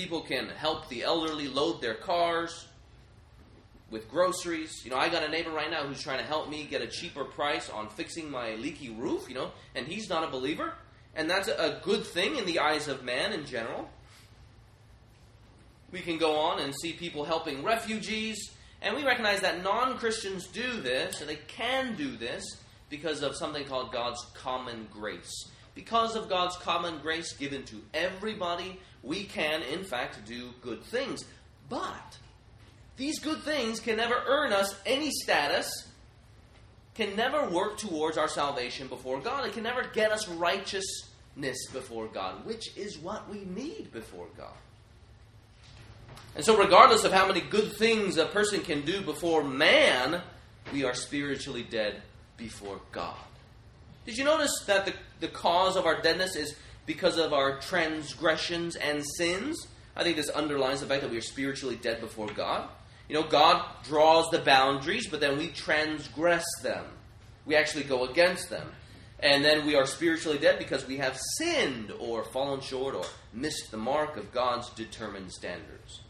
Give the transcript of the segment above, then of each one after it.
People can help the elderly load their cars with groceries. You know, I got a neighbor right now who's trying to help me get a cheaper price on fixing my leaky roof, you know, and he's not a believer. And that's a good thing in the eyes of man in general. We can go on and see people helping refugees, and we recognize that non Christians do this, and they can do this because of something called God's common grace. Because of God's common grace given to everybody, we can, in fact, do good things. But these good things can never earn us any status, can never work towards our salvation before God. It can never get us righteousness before God, which is what we need before God. And so, regardless of how many good things a person can do before man, we are spiritually dead before God. Did you notice that the, the cause of our deadness is because of our transgressions and sins? I think this underlines the fact that we are spiritually dead before God. You know, God draws the boundaries, but then we transgress them. We actually go against them. And then we are spiritually dead because we have sinned or fallen short or missed the mark of God's determined standards.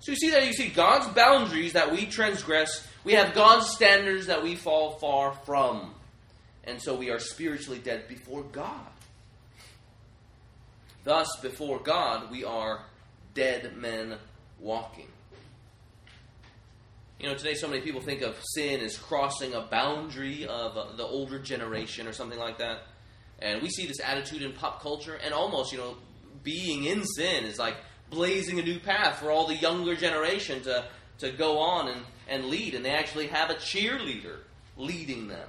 So you see that you see God's boundaries that we transgress, we have God's standards that we fall far from. And so we are spiritually dead before God. Thus, before God, we are dead men walking. You know, today so many people think of sin as crossing a boundary of the older generation or something like that. And we see this attitude in pop culture, and almost, you know, being in sin is like blazing a new path for all the younger generation to, to go on and, and lead. And they actually have a cheerleader leading them,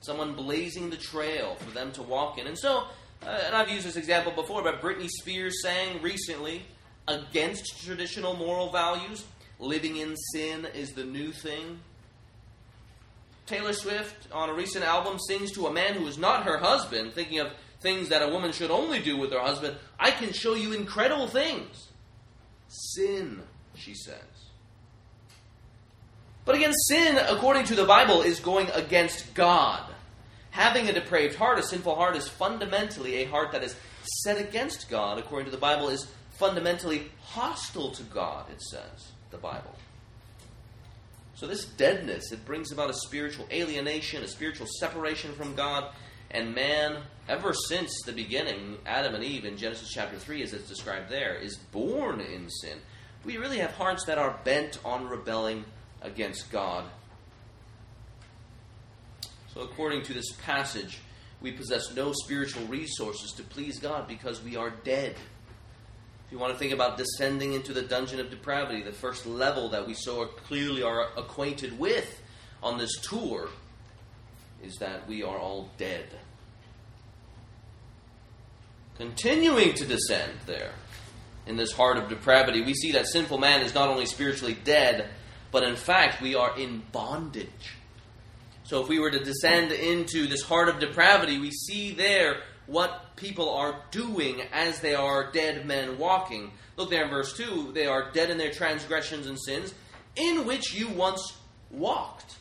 someone blazing the trail for them to walk in. And so, uh, and I've used this example before, but Britney Spears sang recently against traditional moral values, living in sin is the new thing. Taylor Swift, on a recent album, sings to a man who is not her husband, thinking of things that a woman should only do with her husband. I can show you incredible things sin, she says. But again, sin, according to the Bible, is going against God. Having a depraved heart, a sinful heart, is fundamentally a heart that is set against God, according to the Bible, is fundamentally hostile to God, it says, the Bible. So this deadness, it brings about a spiritual alienation, a spiritual separation from God, and man, ever since the beginning, Adam and Eve in Genesis chapter 3, as it's described there, is born in sin. We really have hearts that are bent on rebelling against God. According to this passage, we possess no spiritual resources to please God because we are dead. If you want to think about descending into the dungeon of depravity, the first level that we so clearly are acquainted with on this tour is that we are all dead. Continuing to descend there in this heart of depravity, we see that sinful man is not only spiritually dead, but in fact, we are in bondage. So, if we were to descend into this heart of depravity, we see there what people are doing as they are dead men walking. Look there in verse 2 they are dead in their transgressions and sins, in which you once walked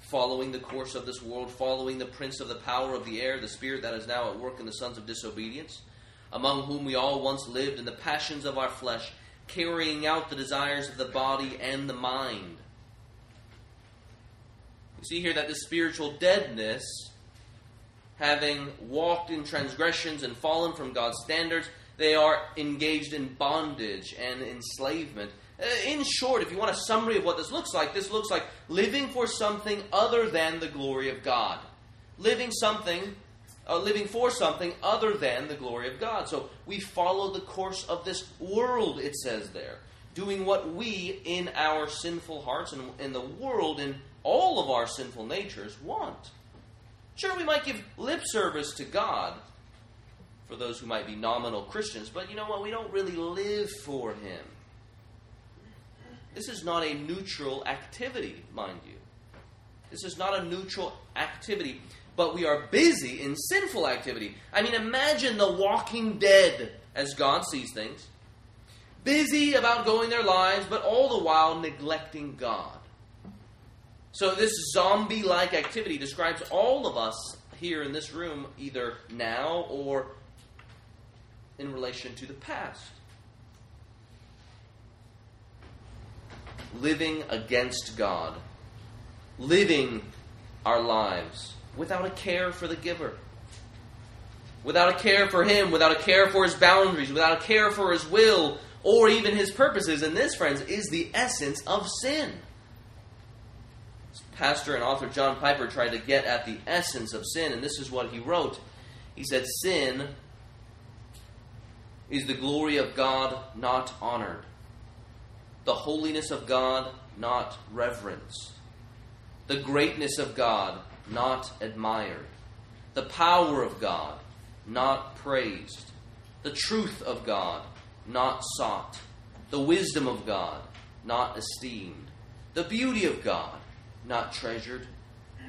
following the course of this world, following the prince of the power of the air, the spirit that is now at work in the sons of disobedience, among whom we all once lived in the passions of our flesh, carrying out the desires of the body and the mind. You see here that this spiritual deadness, having walked in transgressions and fallen from God's standards, they are engaged in bondage and enslavement uh, in short, if you want a summary of what this looks like, this looks like living for something other than the glory of God. Living something, uh, living for something other than the glory of God. So we follow the course of this world, it says there. Doing what we, in our sinful hearts and in the world, in all of our sinful natures, want. Sure, we might give lip service to God for those who might be nominal Christians, but you know what? We don't really live for Him. This is not a neutral activity, mind you. This is not a neutral activity, but we are busy in sinful activity. I mean, imagine the walking dead as God sees things, busy about going their lives, but all the while neglecting God. So, this zombie like activity describes all of us here in this room, either now or in relation to the past. living against God, living our lives without a care for the giver, without a care for Him, without a care for His boundaries, without a care for His will, or even His purposes. And this, friends, is the essence of sin. Pastor and author John Piper tried to get at the essence of sin, and this is what he wrote. He said, Sin is the glory of God not honored, the holiness of God not reverenced, the greatness of God not admired, the power of God not praised, the truth of God not sought, the wisdom of God not esteemed, the beauty of God not treasured,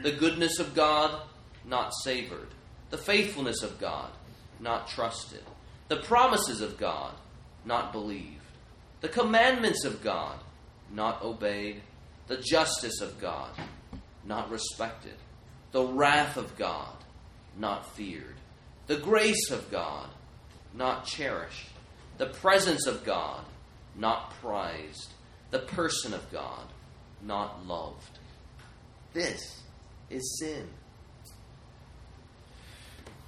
the goodness of God not savored, the faithfulness of God not trusted, the promises of God not believed, the commandments of God not obeyed, the justice of God not respected, the wrath of God not feared, the grace of God not cherished, the presence of God not prized, the person of God not loved. This is sin.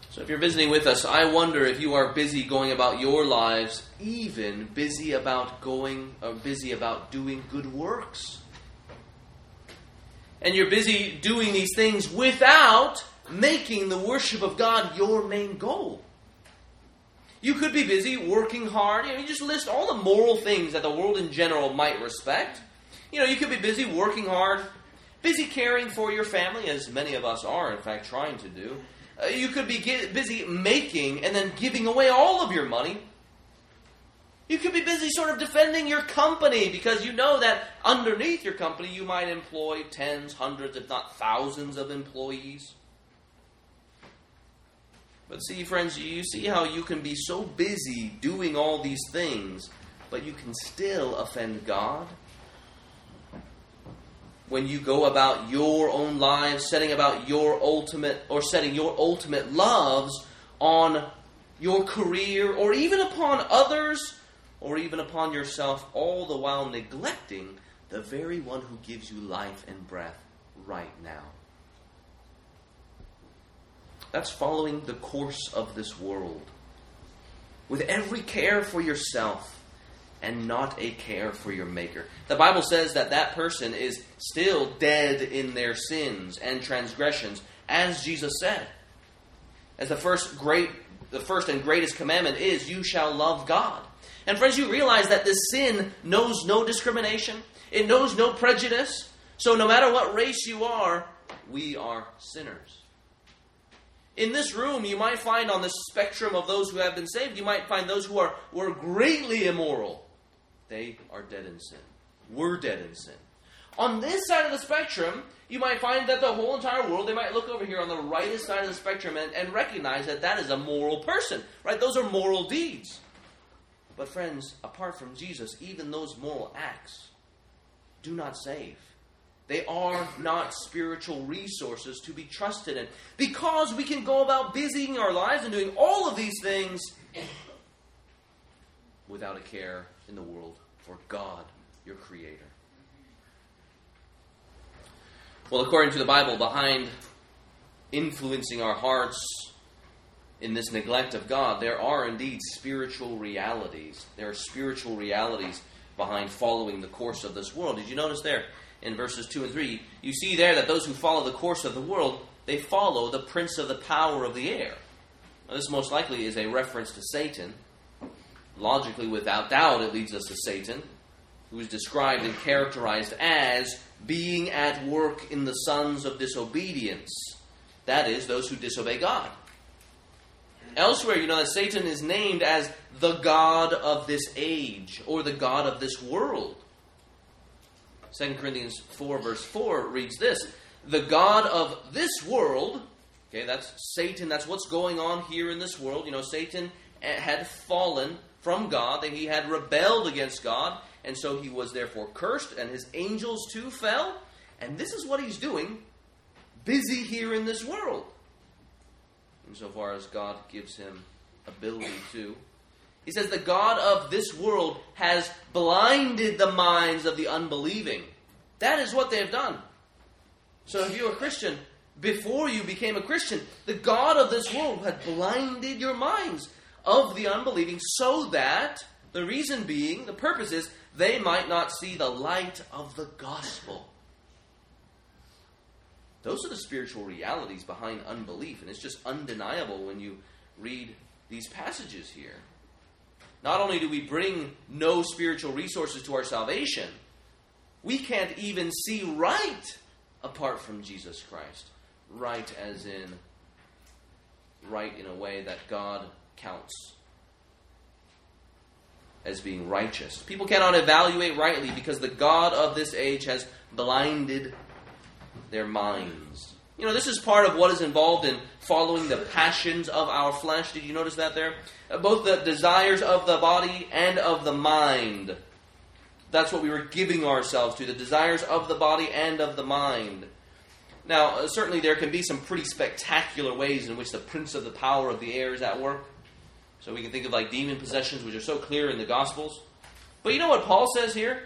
So, if you're visiting with us, I wonder if you are busy going about your lives, even busy about going or busy about doing good works. And you're busy doing these things without making the worship of God your main goal. You could be busy working hard. You, know, you just list all the moral things that the world in general might respect. You know, you could be busy working hard, busy caring for your family, as many of us are, in fact, trying to do. Uh, you could be busy making and then giving away all of your money. You could be busy sort of defending your company because you know that underneath your company you might employ tens, hundreds, if not thousands of employees. But see, friends, you see how you can be so busy doing all these things, but you can still offend God? When you go about your own lives, setting about your ultimate or setting your ultimate loves on your career or even upon others or even upon yourself, all the while neglecting the very one who gives you life and breath right now. That's following the course of this world. With every care for yourself, and not a care for your Maker. The Bible says that that person is still dead in their sins and transgressions, as Jesus said. As the first great, the first and greatest commandment is, "You shall love God." And friends, you realize that this sin knows no discrimination. It knows no prejudice. So no matter what race you are, we are sinners. In this room, you might find on the spectrum of those who have been saved, you might find those who are were greatly immoral they are dead in sin. We're dead in sin. On this side of the spectrum, you might find that the whole entire world, they might look over here on the rightest side of the spectrum and, and recognize that that is a moral person, right? Those are moral deeds. But, friends, apart from Jesus, even those moral acts do not save. They are not spiritual resources to be trusted in. Because we can go about busying our lives and doing all of these things without a care in the world for God, your Creator. Well, according to the Bible, behind influencing our hearts in this neglect of God, there are indeed spiritual realities. There are spiritual realities behind following the course of this world. Did you notice there in verses 2 and 3? You see there that those who follow the course of the world, they follow the prince of the power of the air. Now, this most likely is a reference to Satan Logically, without doubt, it leads us to Satan, who is described and characterized as being at work in the sons of disobedience. That is, those who disobey God. Elsewhere, you know that Satan is named as the God of this age or the God of this world. 2 Corinthians 4, verse 4 reads this The God of this world, okay, that's Satan, that's what's going on here in this world. You know, Satan Eh, had fallen from God, that he had rebelled against God, and so he was therefore cursed, and his angels too fell. And this is what he's doing, busy here in this world. Insofar as God gives him ability to, He says, The God of this world has blinded the minds of the unbelieving. That is what they have done. So if you're a Christian, before you became a Christian, the God of this world had blinded your minds of the unbelieving so that, the reason being, the purpose is, they might not see the light of the gospel. Those are the spiritual realities behind unbelief, and it's just undeniable when you read these passages here. Not only do we bring no spiritual resources to our salvation, we can't even see right apart from Jesus Christ. Right as in, right in a way that God counts as being righteous. People cannot evaluate rightly because the God of this age has blinded their minds. You know, this is part of what is involved in following the passions of our flesh. Did you notice that there? Uh, both the desires of the body and of the mind. That's what we were giving ourselves to the desires of the body and of the mind. Now, uh, certainly there can be some pretty spectacular ways in which the prince of the power of the air is at work. So we can think of like demon possessions, which are so clear in the Gospels. But you know what Paul says here?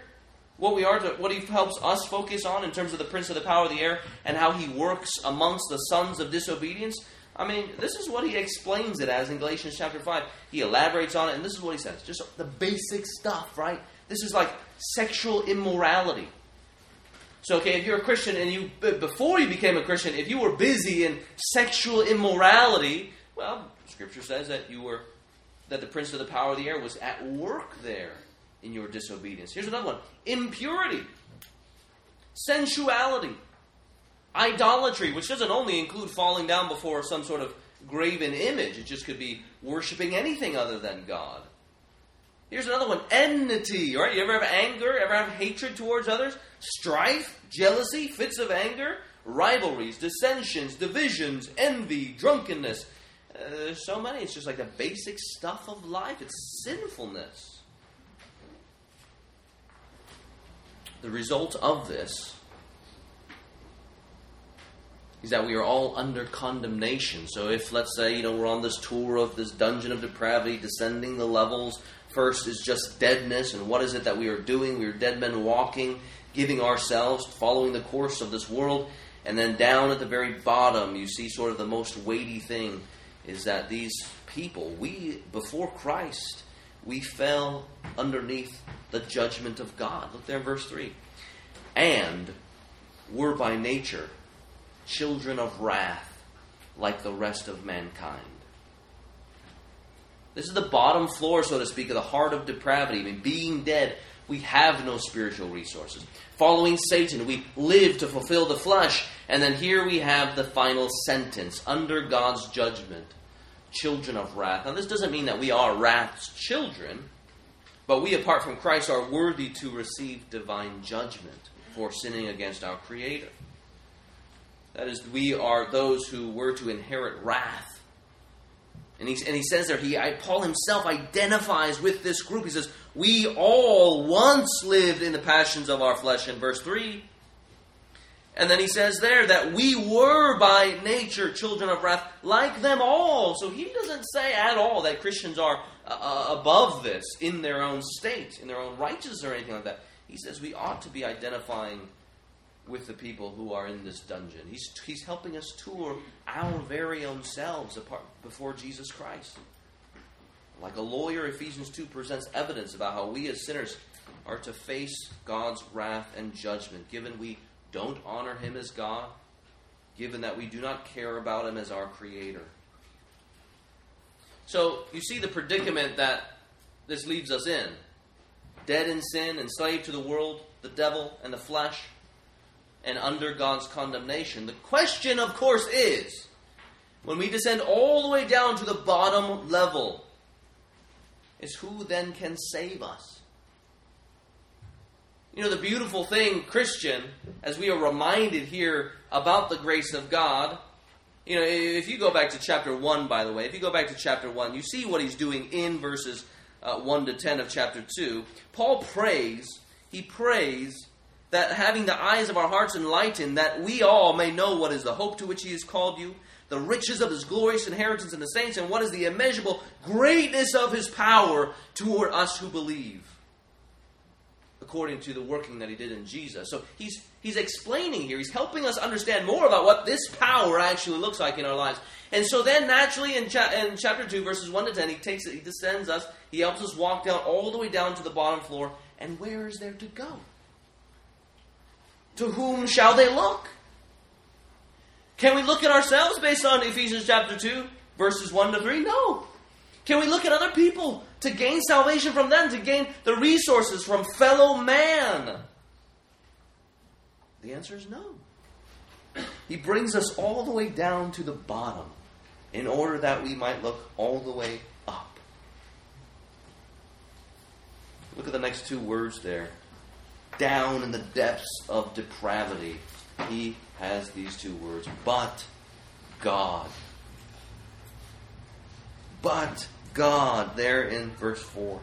What we are to, what he helps us focus on in terms of the prince of the power of the air and how he works amongst the sons of disobedience. I mean, this is what he explains it as in Galatians chapter 5. He elaborates on it, and this is what he says. Just the basic stuff, right? This is like sexual immorality. So, okay, if you're a Christian and you, before you became a Christian, if you were busy in sexual immorality, well, Scripture says that you were that the prince of the power of the air was at work there in your disobedience. Here's another one impurity, sensuality, idolatry, which doesn't only include falling down before some sort of graven image, it just could be worshiping anything other than God. Here's another one enmity, right? You ever have anger? Ever have hatred towards others? Strife, jealousy, fits of anger, rivalries, dissensions, divisions, envy, drunkenness uh, there's so many. It's just like the basic stuff of life. It's sinfulness. The result of this is that we are all under condemnation. So if let's say, you know, we're on this tour of this dungeon of depravity, descending the levels, first is just deadness, and what is it that we are doing? We are dead men walking, giving ourselves, following the course of this world, and then down at the very bottom you see sort of the most weighty thing is that these people, we, before Christ, we fell underneath the judgment of God. Look there in verse 3. And were by nature children of wrath like the rest of mankind. This is the bottom floor, so to speak, of the heart of depravity. I mean, being dead, we have no spiritual resources. Following Satan, we live to fulfill the flesh. And then here we have the final sentence under God's judgment children of wrath. Now, this doesn't mean that we are wrath's children, but we, apart from Christ, are worthy to receive divine judgment for sinning against our Creator. That is, we are those who were to inherit wrath. And he, and he says there, he, I, Paul himself identifies with this group. He says, We all once lived in the passions of our flesh, in verse 3. And then he says there that we were by nature children of wrath like them all. So he doesn't say at all that Christians are uh, uh, above this in their own state, in their own righteousness or anything like that. He says we ought to be identifying with the people who are in this dungeon. He's, he's helping us tour our very own selves apart, before Jesus Christ. Like a lawyer, Ephesians 2 presents evidence about how we as sinners are to face God's wrath and judgment, given we don't honor him as God, given that we do not care about him as our creator. So you see the predicament that this leaves us in dead in sin, enslaved to the world, the devil, and the flesh, and under God's condemnation. The question, of course, is when we descend all the way down to the bottom level, is who then can save us? You know, the beautiful thing, Christian, as we are reminded here about the grace of God, you know, if you go back to chapter 1, by the way, if you go back to chapter 1, you see what he's doing in verses uh, 1 to 10 of chapter 2. Paul prays, he prays that having the eyes of our hearts enlightened, that we all may know what is the hope to which he has called you, the riches of his glorious inheritance in the saints, and what is the immeasurable greatness of his power toward us who believe, according to the working that he did in Jesus. So he's he's explaining here, he's helping us understand more about what this power actually looks like in our lives. And so then naturally in, cha- in chapter 2, verses 1 to 10, he takes it, he descends us, he helps us walk down all the way down to the bottom floor, and where is there to go? To whom shall they look? Can we look at ourselves based on Ephesians chapter 2, verses 1 to 3? No. Can we look at other people to gain salvation from them, to gain the resources from fellow man? The answer is no. He brings us all the way down to the bottom in order that we might look all the way up. Look at the next two words there. Down in the depths of depravity. He has these two words. But God. But God, there in verse 4.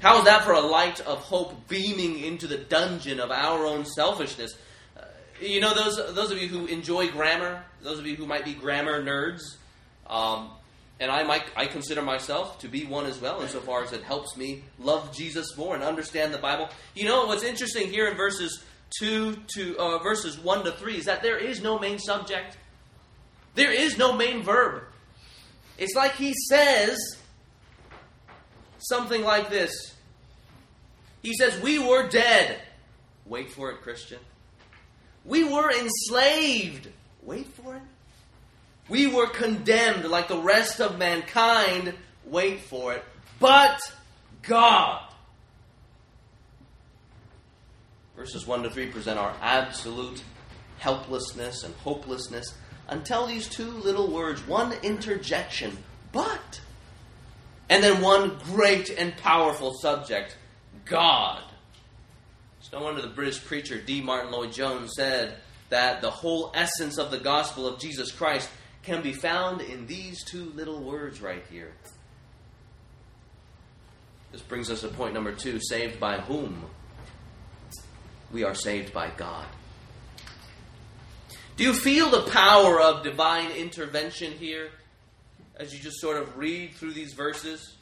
How is that for a light of hope beaming into the dungeon of our own selfishness? Uh, you know, those, those of you who enjoy grammar, those of you who might be grammar nerds, um, and I might I consider myself to be one as well, insofar as it helps me love Jesus more and understand the Bible. You know what's interesting here in verses two to uh, verses one to three is that there is no main subject, there is no main verb. It's like he says something like this. He says, "We were dead." Wait for it, Christian. We were enslaved. Wait for it. We were condemned like the rest of mankind. Wait for it. But God. Verses 1 to 3 present our absolute helplessness and hopelessness until these two little words, one interjection, but, and then one great and powerful subject, God. It's no wonder the British preacher D. Martyn Lloyd Jones said that the whole essence of the gospel of Jesus Christ can be found in these two little words right here. This brings us to point number two saved by whom? We are saved by God. Do you feel the power of divine intervention here as you just sort of read through these verses?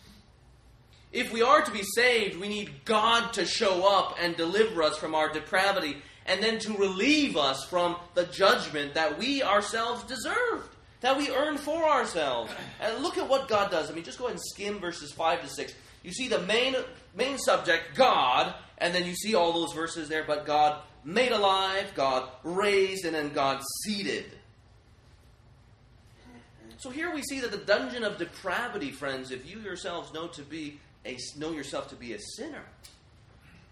If we are to be saved, we need God to show up and deliver us from our depravity and then to relieve us from the judgment that we ourselves deserved, that we earned for ourselves. And look at what God does. I mean, just go ahead and skim verses 5 to 6. You see the main, main subject, God, and then you see all those verses there, but God made alive, God raised, and then God seated. So here we see that the dungeon of depravity, friends, if you yourselves know to be a, know yourself to be a sinner,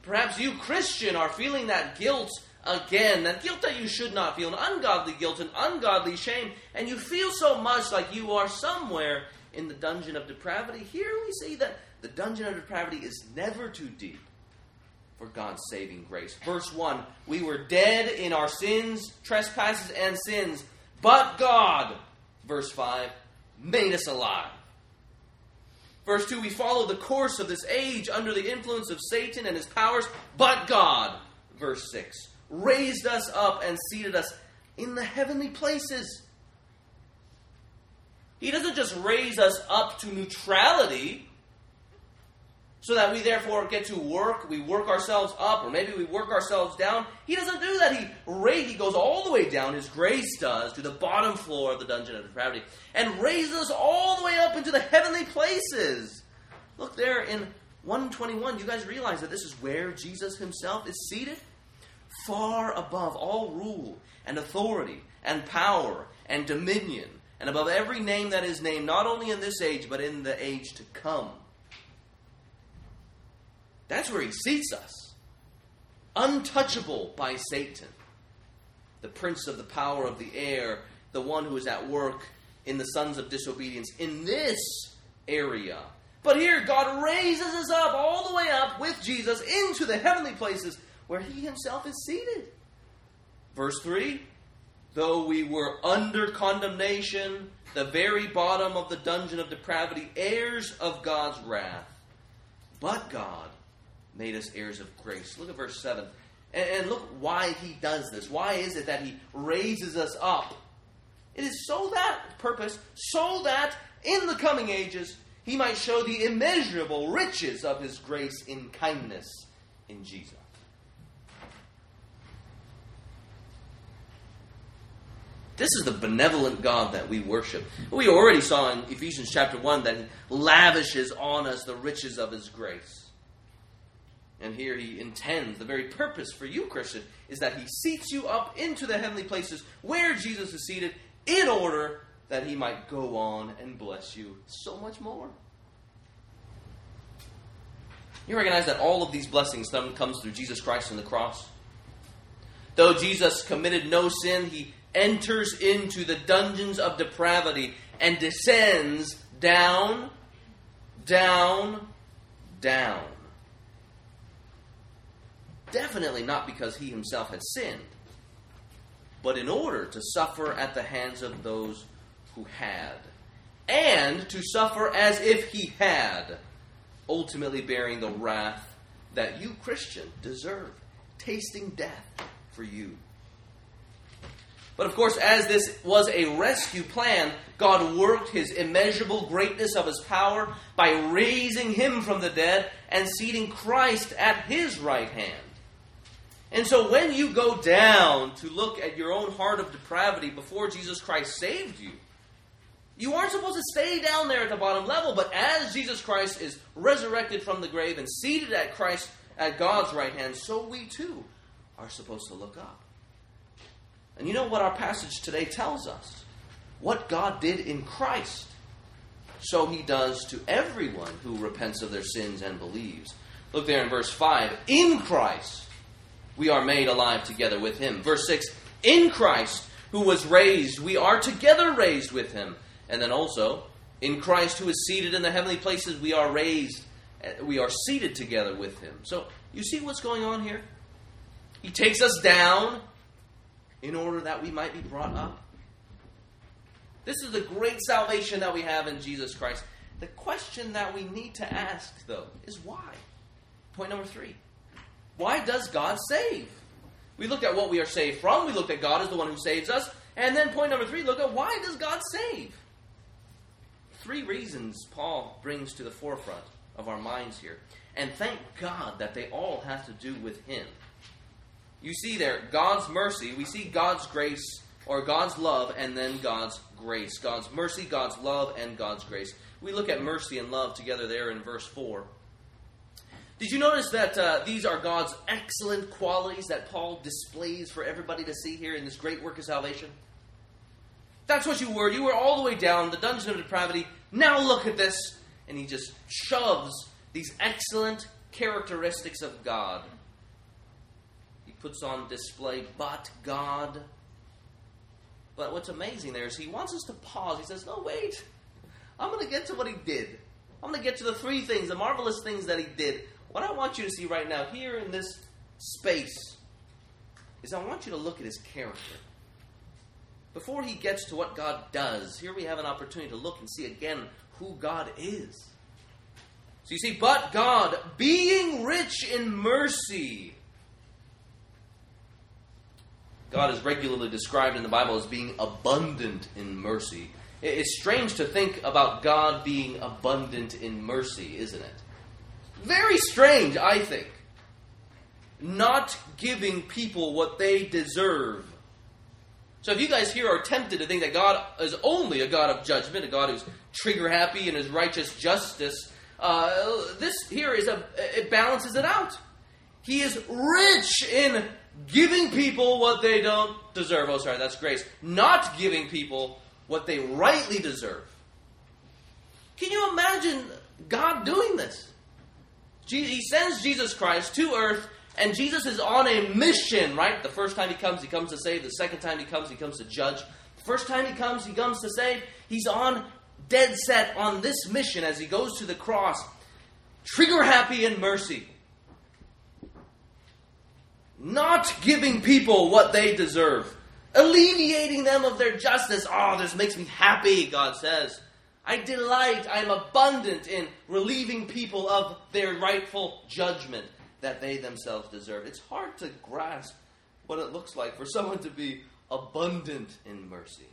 perhaps you Christian are feeling that guilt again, that guilt that you should not feel, an ungodly guilt, an ungodly shame, and you feel so much like you are somewhere in the dungeon of depravity. Here we see that the dungeon of depravity is never too deep for God's saving grace. Verse 1 We were dead in our sins, trespasses, and sins, but God, verse 5, made us alive. Verse 2 We followed the course of this age under the influence of Satan and his powers, but God, verse 6, raised us up and seated us in the heavenly places. He doesn't just raise us up to neutrality so that we therefore get to work, we work ourselves up, or maybe we work ourselves down. He doesn't do that. He rate, he goes all the way down, his grace does, to the bottom floor of the dungeon of depravity, and raises us all the way up into the heavenly places. Look there in 121, you guys realize that this is where Jesus himself is seated? Far above all rule and authority and power and dominion, and above every name that is named, not only in this age, but in the age to come. That's where he seats us. Untouchable by Satan, the prince of the power of the air, the one who is at work in the sons of disobedience in this area. But here, God raises us up all the way up with Jesus into the heavenly places where he himself is seated. Verse 3 Though we were under condemnation, the very bottom of the dungeon of depravity, heirs of God's wrath, but God made us heirs of grace. Look at verse 7. And, look why he does this. Why is it that he raises us up It is so that purpose, so that in the coming ages he might show the immeasurable riches of his grace in kindness in Jesus. This is the benevolent God that we worship. We already saw in Ephesians chapter 1 that he lavishes on us the riches of his grace. And here he intends, the very purpose for you, Christian, is that he seats you up into the heavenly places where Jesus is seated in order that he might go on and bless you so much more. You recognize that all of these blessings comes through Jesus Christ and the cross. Though Jesus committed no sin, he enters into the dungeons of depravity and descends down, down, down. Definitely not because he himself had sinned, but in order to suffer at the hands of those who had, and to suffer as if he had, ultimately bearing the wrath that you, Christian, deserve, tasting death for you. But of course, as this was a rescue plan, God worked his immeasurable greatness of his power by raising him from the dead and seating Christ at his right hand. And so when you go down to look at your own heart of depravity before Jesus Christ saved you, you aren't supposed to stay down there at the bottom level, but as Jesus Christ is resurrected from the grave and seated at Christ at God's right hand, so we too are supposed to look up. And you know what our passage today tells us? What God did in Christ, so he does to everyone who repents of their sins and believes. Look there in verse 5. In Christ, we are made alive together with him. Verse 6. In Christ, who was raised, we are together raised with him. And then also, in Christ, who is seated in the heavenly places, we are raised, eh, we are seated together with him. So, you see what's going on here? He takes us down in order that we might be brought up. This is the great salvation that we have in Jesus Christ. The question that we need to ask, though, is why? Point number three. Why does God save? We looked at what we are saved from. We looked at God as the one who saves us. And then point number three, look at why does God save? Three reasons Paul brings to the forefront of our minds here. And thank God that they all have to do with Him you see there God's mercy, we see God's grace or God's love and then God's grace. God's mercy, God's love, and God's grace. We look at mercy and love together there in verse 4. Did you notice that uh, these are God's excellent qualities that Paul displays for everybody to see here in this great work of salvation? That's what you were. You were all the way down the dungeon of depravity. Now look at this. And he just shoves these excellent characteristics of God He puts on display, but God. But what's amazing there is he wants us to pause. He says, No, wait. I'm going to get to what he did. I'm going to get to the three things, the marvelous things that he did. What I want you to see right now, here in this space, is I want you to look at his character. Before he gets to what God does, here we have an opportunity to look and see again who God is. So you see, but God, being rich in mercy, God is regularly described in the Bible as being abundant in mercy. It's strange to think about God being abundant in mercy, isn't it? Very strange, I think. Not giving people what they deserve. So if you guys here are tempted to think that God is only a God of judgment, a God who's trigger happy and his righteous justice, uh, this here is a it balances it out. He is rich in giving people what they don't deserve. Oh, sorry, that's grace. Not giving people what they rightly deserve. Can you imagine God doing this? He sends Jesus Christ to earth, and Jesus is on a mission, right? The first time he comes, he comes to save. The second time he comes, he comes to judge. The first time he comes, he comes to save. He's on dead set on this mission as he goes to the cross, trigger happy in mercy not giving people what they deserve, alleviating them of their justice. Oh, this makes me happy, God says. I delight, I am abundant in relieving people of their rightful judgment that they themselves deserve. It's hard to grasp what it looks like for someone to be abundant in mercy.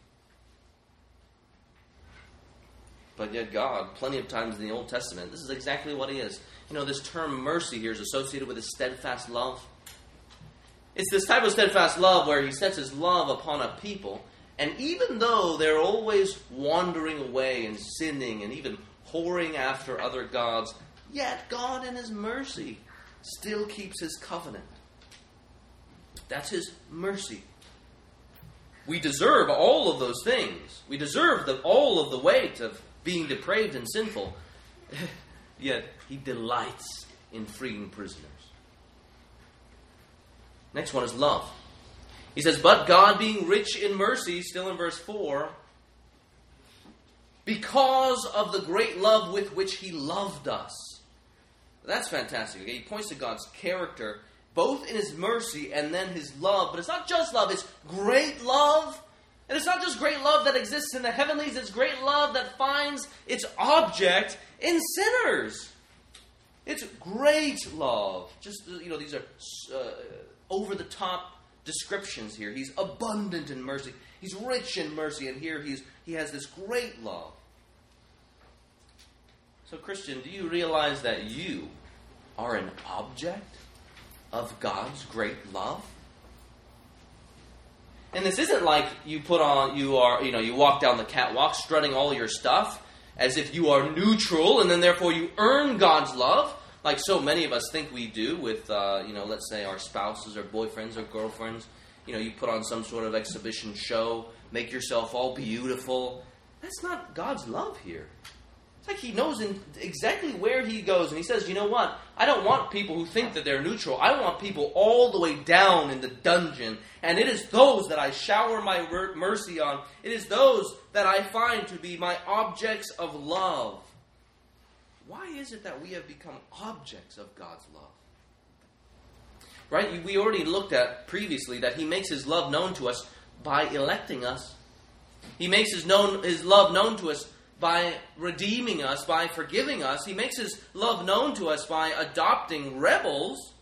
But yet, God, plenty of times in the Old Testament, this is exactly what He is. You know, this term mercy here is associated with His steadfast love. It's this type of steadfast love where He sets His love upon a people, and even though they're always wandering away and sinning and even whoring after other gods, yet God, in His mercy, still keeps His covenant. That's His mercy. We deserve all of those things. We deserve the, all of the weight of being depraved and sinful. Yet he delights in freeing prisoners. Next one is love. He says, But God, being rich in mercy, still in verse 4, because of the great love with which he loved us. That's fantastic. Okay? He points to God's character both in his mercy and then his love. But it's not just love, it's great love. And it's not just great love that exists in the heavenlies, it's great love that finds its object in sinners. It's great love. Just, you know, these are uh, over the top descriptions here. He's abundant in mercy, he's rich in mercy, and here he's, he has this great love. So, Christian, do you realize that you are an object of God's great love. And this isn't like you put on, you are, you know, you walk down the catwalk strutting all your stuff as if you are neutral and then therefore you earn God's love, like so many of us think we do with, uh, you know, let's say our spouses or boyfriends or girlfriends. You know, you put on some sort of exhibition show, make yourself all beautiful. That's not God's love here It's like he knows in exactly where he goes, and he says, "You know what? I don't want people who think that they're neutral. I want people all the way down in the dungeon, and it is those that I shower my mercy on. It is those that I find to be my objects of love." Why is it that we have become objects of God's love? Right? We already looked at previously that He makes His love known to us by electing us. He makes His known His love known to us by redeeming us, by forgiving us. He makes his love known to us by adopting rebels.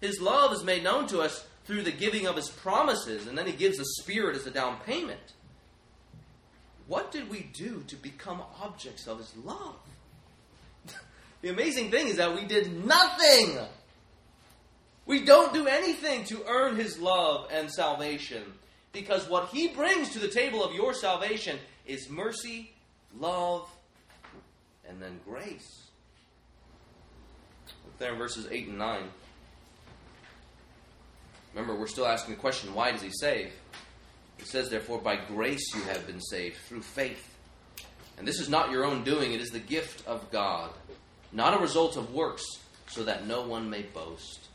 His love is made known to us through the giving of his promises, and then he gives the Spirit as a down payment. What did we do to become objects of his love? The amazing thing is that we did nothing. We don't do anything to earn his love and salvation because what he brings to the table of your salvation is mercy love, and then grace. Look there in verses 8 and 9. Remember, we're still asking the question why does he save? It says, therefore, by grace you have been saved, through faith. And this is not your own doing, it is the gift of God, not a result of works, so that no one may boast.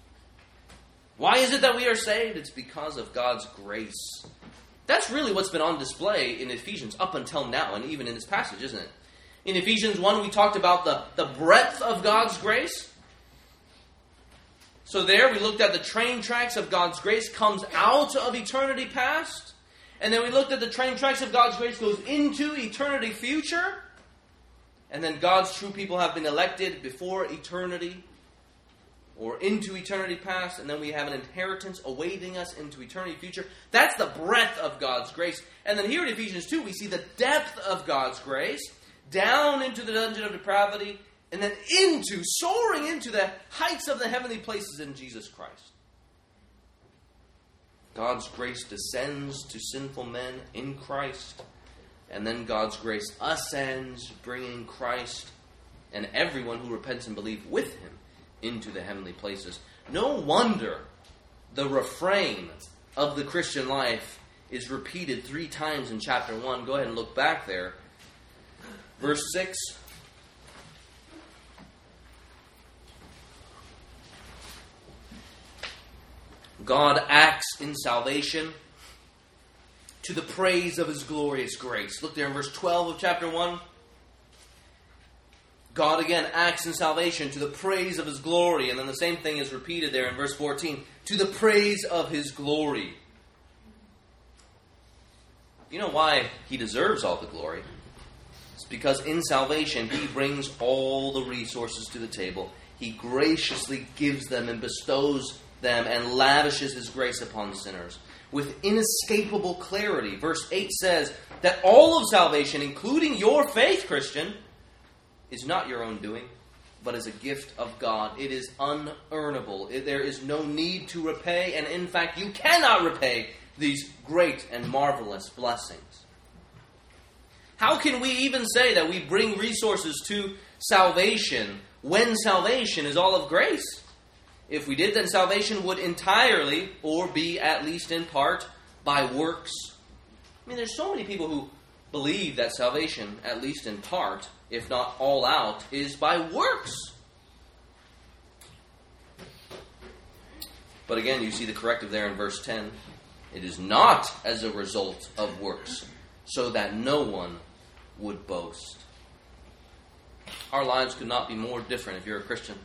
Why is it that we are saved? It's because of God's grace. That's really what's been on display in Ephesians up until now, and even in this passage, isn't it? In Ephesians 1, we talked about the, the breadth of God's grace. So there we looked at the train tracks of God's grace comes out of eternity past. And then we looked at the train tracks of God's grace goes into eternity future. And then God's true people have been elected before eternity or into eternity past, and then we have an inheritance awaiting us into eternity future. That's the breadth of God's grace. And then here in Ephesians 2, we see the depth of God's grace down into the dungeon of depravity, and then into, soaring into the heights of the heavenly places in Jesus Christ. God's grace descends to sinful men in Christ, and then God's grace ascends, bringing Christ and everyone who repents and believes with him into the heavenly places. No wonder the refrain of the Christian life is repeated three times in chapter 1. Go ahead and look back there. Verse 6. God acts in salvation to the praise of his glorious grace. Look there in verse 12 of chapter 1. God again acts in salvation to the praise of his glory. And then the same thing is repeated there in verse 14 to the praise of his glory. You know why he deserves all the glory? It's because in salvation he brings all the resources to the table. He graciously gives them and bestows them and lavishes his grace upon sinners. With inescapable clarity. Verse 8 says that all of salvation, including your faith, Christian, is not your own doing, but is a gift of God. It is unearnable. There is no need to repay, and in fact, you cannot repay these great and marvelous blessings. How can we even say that we bring resources to salvation when salvation is all of grace? If we did, then salvation would entirely, or be at least in part, by works. I mean, there's so many people who believe that salvation, at least in part, if not all out, is by works. But again, you see the corrective there in verse 10. It is not as a result of works, so that no one would boast. Our lives could not be more different if you're a Christian.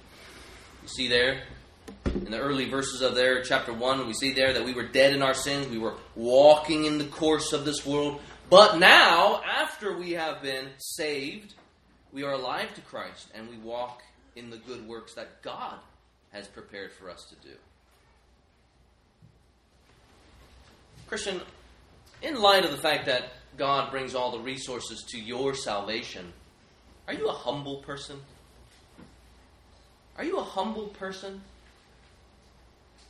You see there, in the early verses of there, chapter 1, we see there that we were dead in our sins. We were walking in the course of this world. But now, after we have been saved, we are alive to Christ and we walk in the good works that God has prepared for us to do. Christian, in light of the fact that God brings all the resources to your salvation, are you a humble person? Are you a humble person?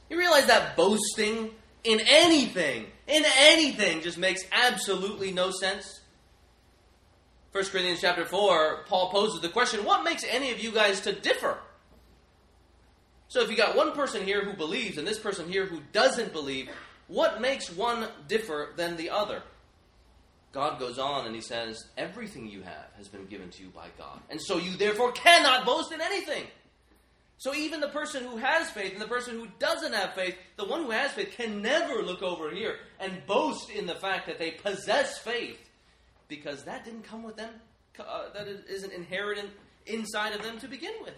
You realize that boasting in anything, in anything, just makes absolutely no sense? 1 Corinthians chapter 4, Paul poses the question what makes any of you guys to differ? So if you got one person here who believes and this person here who doesn't believe, what makes one differ than the other? God goes on and he says, Everything you have has been given to you by God. And so you therefore cannot boast in anything. So even the person who has faith and the person who doesn't have faith, the one who has faith can never look over here and boast in the fact that they possess faith because that didn't come with them, uh, that isn't inherent inside of them to begin with.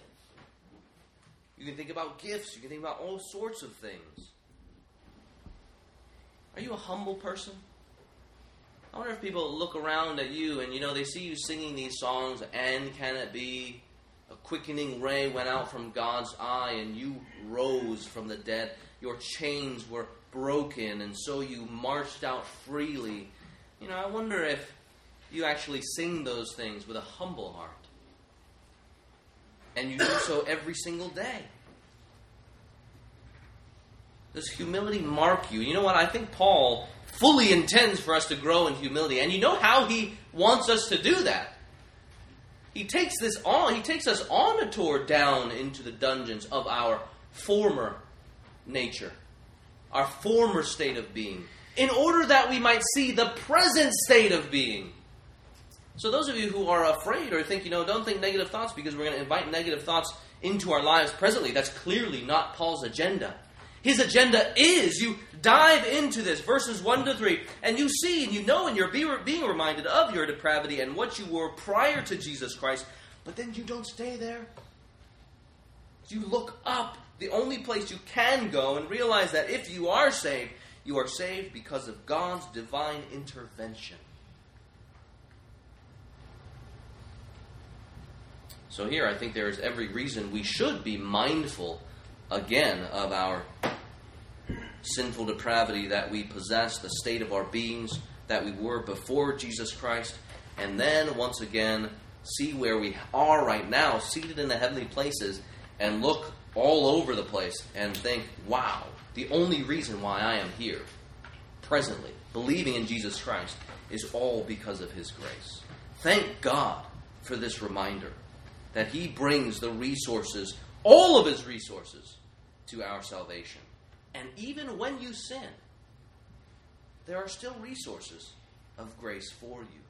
You can think about gifts, you can think about all sorts of things. Are you a humble person? I wonder if people look around at you and you know they see you singing these songs, and can it be? Quickening ray went out from God's eye, and you rose from the dead. Your chains were broken, and so you marched out freely. You know, I wonder if you actually sing those things with a humble heart. And you do so every single day. Does humility mark you? You know what? I think Paul fully intends for us to grow in humility. And you know how he wants us to do that? He takes this on, he takes us on a tour down into the dungeons of our former nature, our former state of being, in order that we might see the present state of being. So, those of you who are afraid or think, you know, don't think negative thoughts because we're going to invite negative thoughts into our lives presently, that's clearly not Paul's agenda. His agenda is you dive into this, verses 1 to 3, and you see and you know and you're being reminded of your depravity and what you were prior to Jesus Christ, but then you don't stay there. You look up, the only place you can go, and realize that if you are saved, you are saved because of God's divine intervention. So, here I think there is every reason we should be mindful again of our sinful depravity that we possess, the state of our beings that we were before Jesus Christ, and then once again see where we are right now, seated in the heavenly places, and look all over the place and think, wow, the only reason why I am here presently, believing in Jesus Christ, is all because of His grace. Thank God for this reminder that He brings the resources, all of His resources, to our salvation. And even when you sin, there are still resources of grace for you.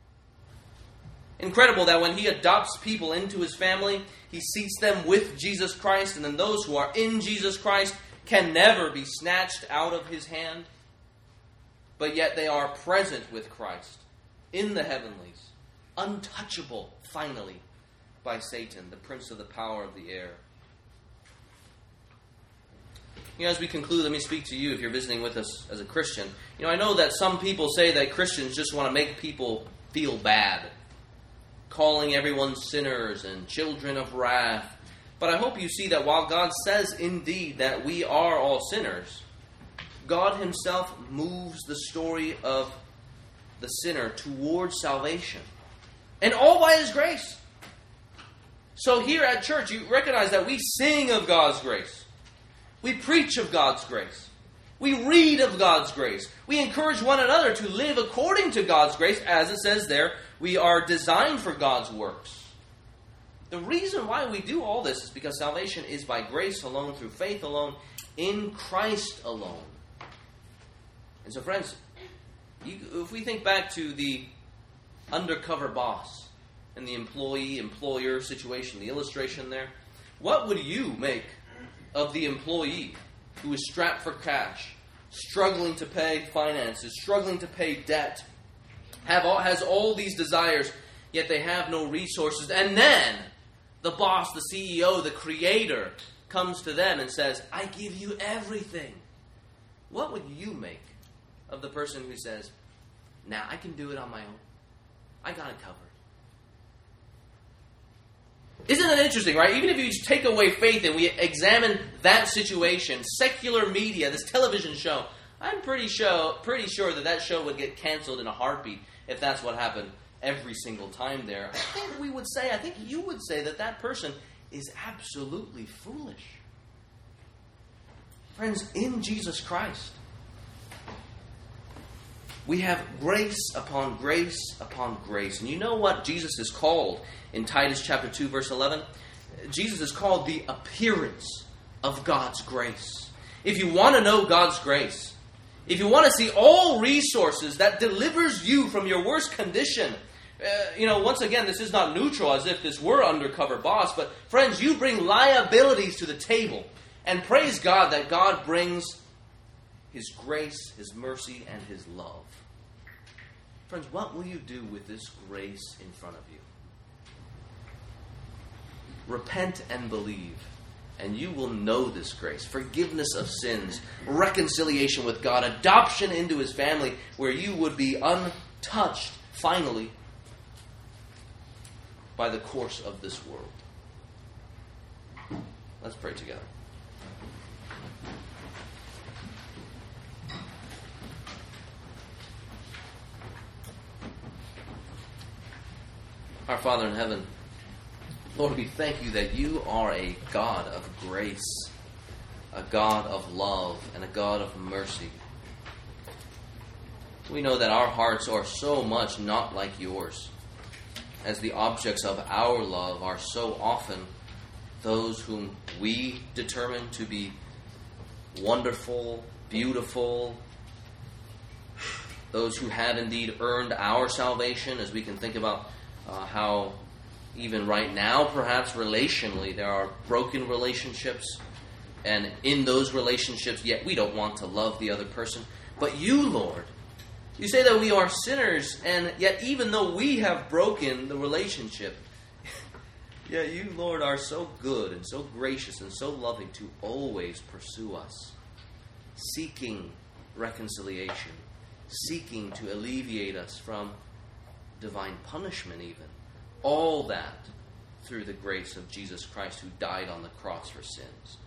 Incredible that when he adopts people into his family, he seats them with Jesus Christ, and then those who are in Jesus Christ can never be snatched out of his hand. But yet they are present with Christ in the heavenlies, untouchable, finally, by Satan, the prince of the power of the air. You know, as we conclude, let me speak to you if you're visiting with us as a Christian. You know, I know that some people say that Christians just want to make people feel bad, calling everyone sinners and children of wrath. But I hope you see that while God says indeed that we are all sinners, God Himself moves the story of the sinner towards salvation. And all by His grace. So here at church, you recognize that we sing of God's grace. We preach of God's grace. We read of God's grace. We encourage one another to live according to God's grace, as it says there, we are designed for God's works. The reason why we do all this is because salvation is by grace alone, through faith alone, in Christ alone. And so, friends, you, if we think back to the undercover boss and the employee employer situation, the illustration there, what would you make of the employee who is strapped for cash, struggling to pay finances, struggling to pay debt, have all, has all these desires, yet they have no resources, and then the boss, the CEO, the creator comes to them and says, I give you everything. What would you make of the person who says, Nah, I can do it on my own. I got it covered. Isn't that interesting, right? Even if you take away faith and we examine that situation, secular media, this television show, I'm pretty sure, pretty sure that that show would get canceled in a heartbeat if that's what happened every single time there. I think we would say, I think you would say that that person is absolutely foolish. Friends, in Jesus Christ, we have grace upon grace upon grace. And you know what Jesus is called in Titus chapter 2 verse 11? Jesus is called the appearance of God's grace. If you want to know God's grace, if you want to see all resources that delivers you from your worst condition, uh, you know, once again, this is not neutral as if this were undercover boss, but friends, you bring liabilities to the table. And praise God that God brings His grace, His mercy, and His love. Friends, what will you do with this grace in front of you? Repent and believe, and you will know this grace forgiveness of sins, reconciliation with God, adoption into His family, where you would be untouched, finally, by the course of this world. Let's pray together. Our Father in heaven, Lord, we thank you that you are a God of grace, a God of love, and a God of mercy. We know that our hearts are so much not like yours as the objects of our love are so often those whom we determine to be wonderful, beautiful, those who have indeed earned our salvation, as we can think about uh, how even right now, perhaps relationally, there are broken relationships, and in those relationships, yet we don't want to love the other person. But you, Lord, you say that we are sinners, and yet even though we have broken the relationship, yet you, Lord, are so good and so gracious and so loving to always pursue us, seeking reconciliation, seeking to alleviate us from divine punishment, even. All that through the grace of Jesus Christ who died on the cross for sins.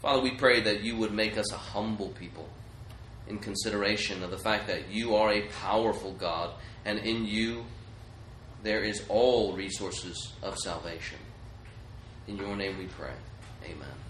Father, we pray that you would make us a humble people in consideration of the fact that you are a powerful God, and in you there is all resources of salvation. In your name we pray. Amen.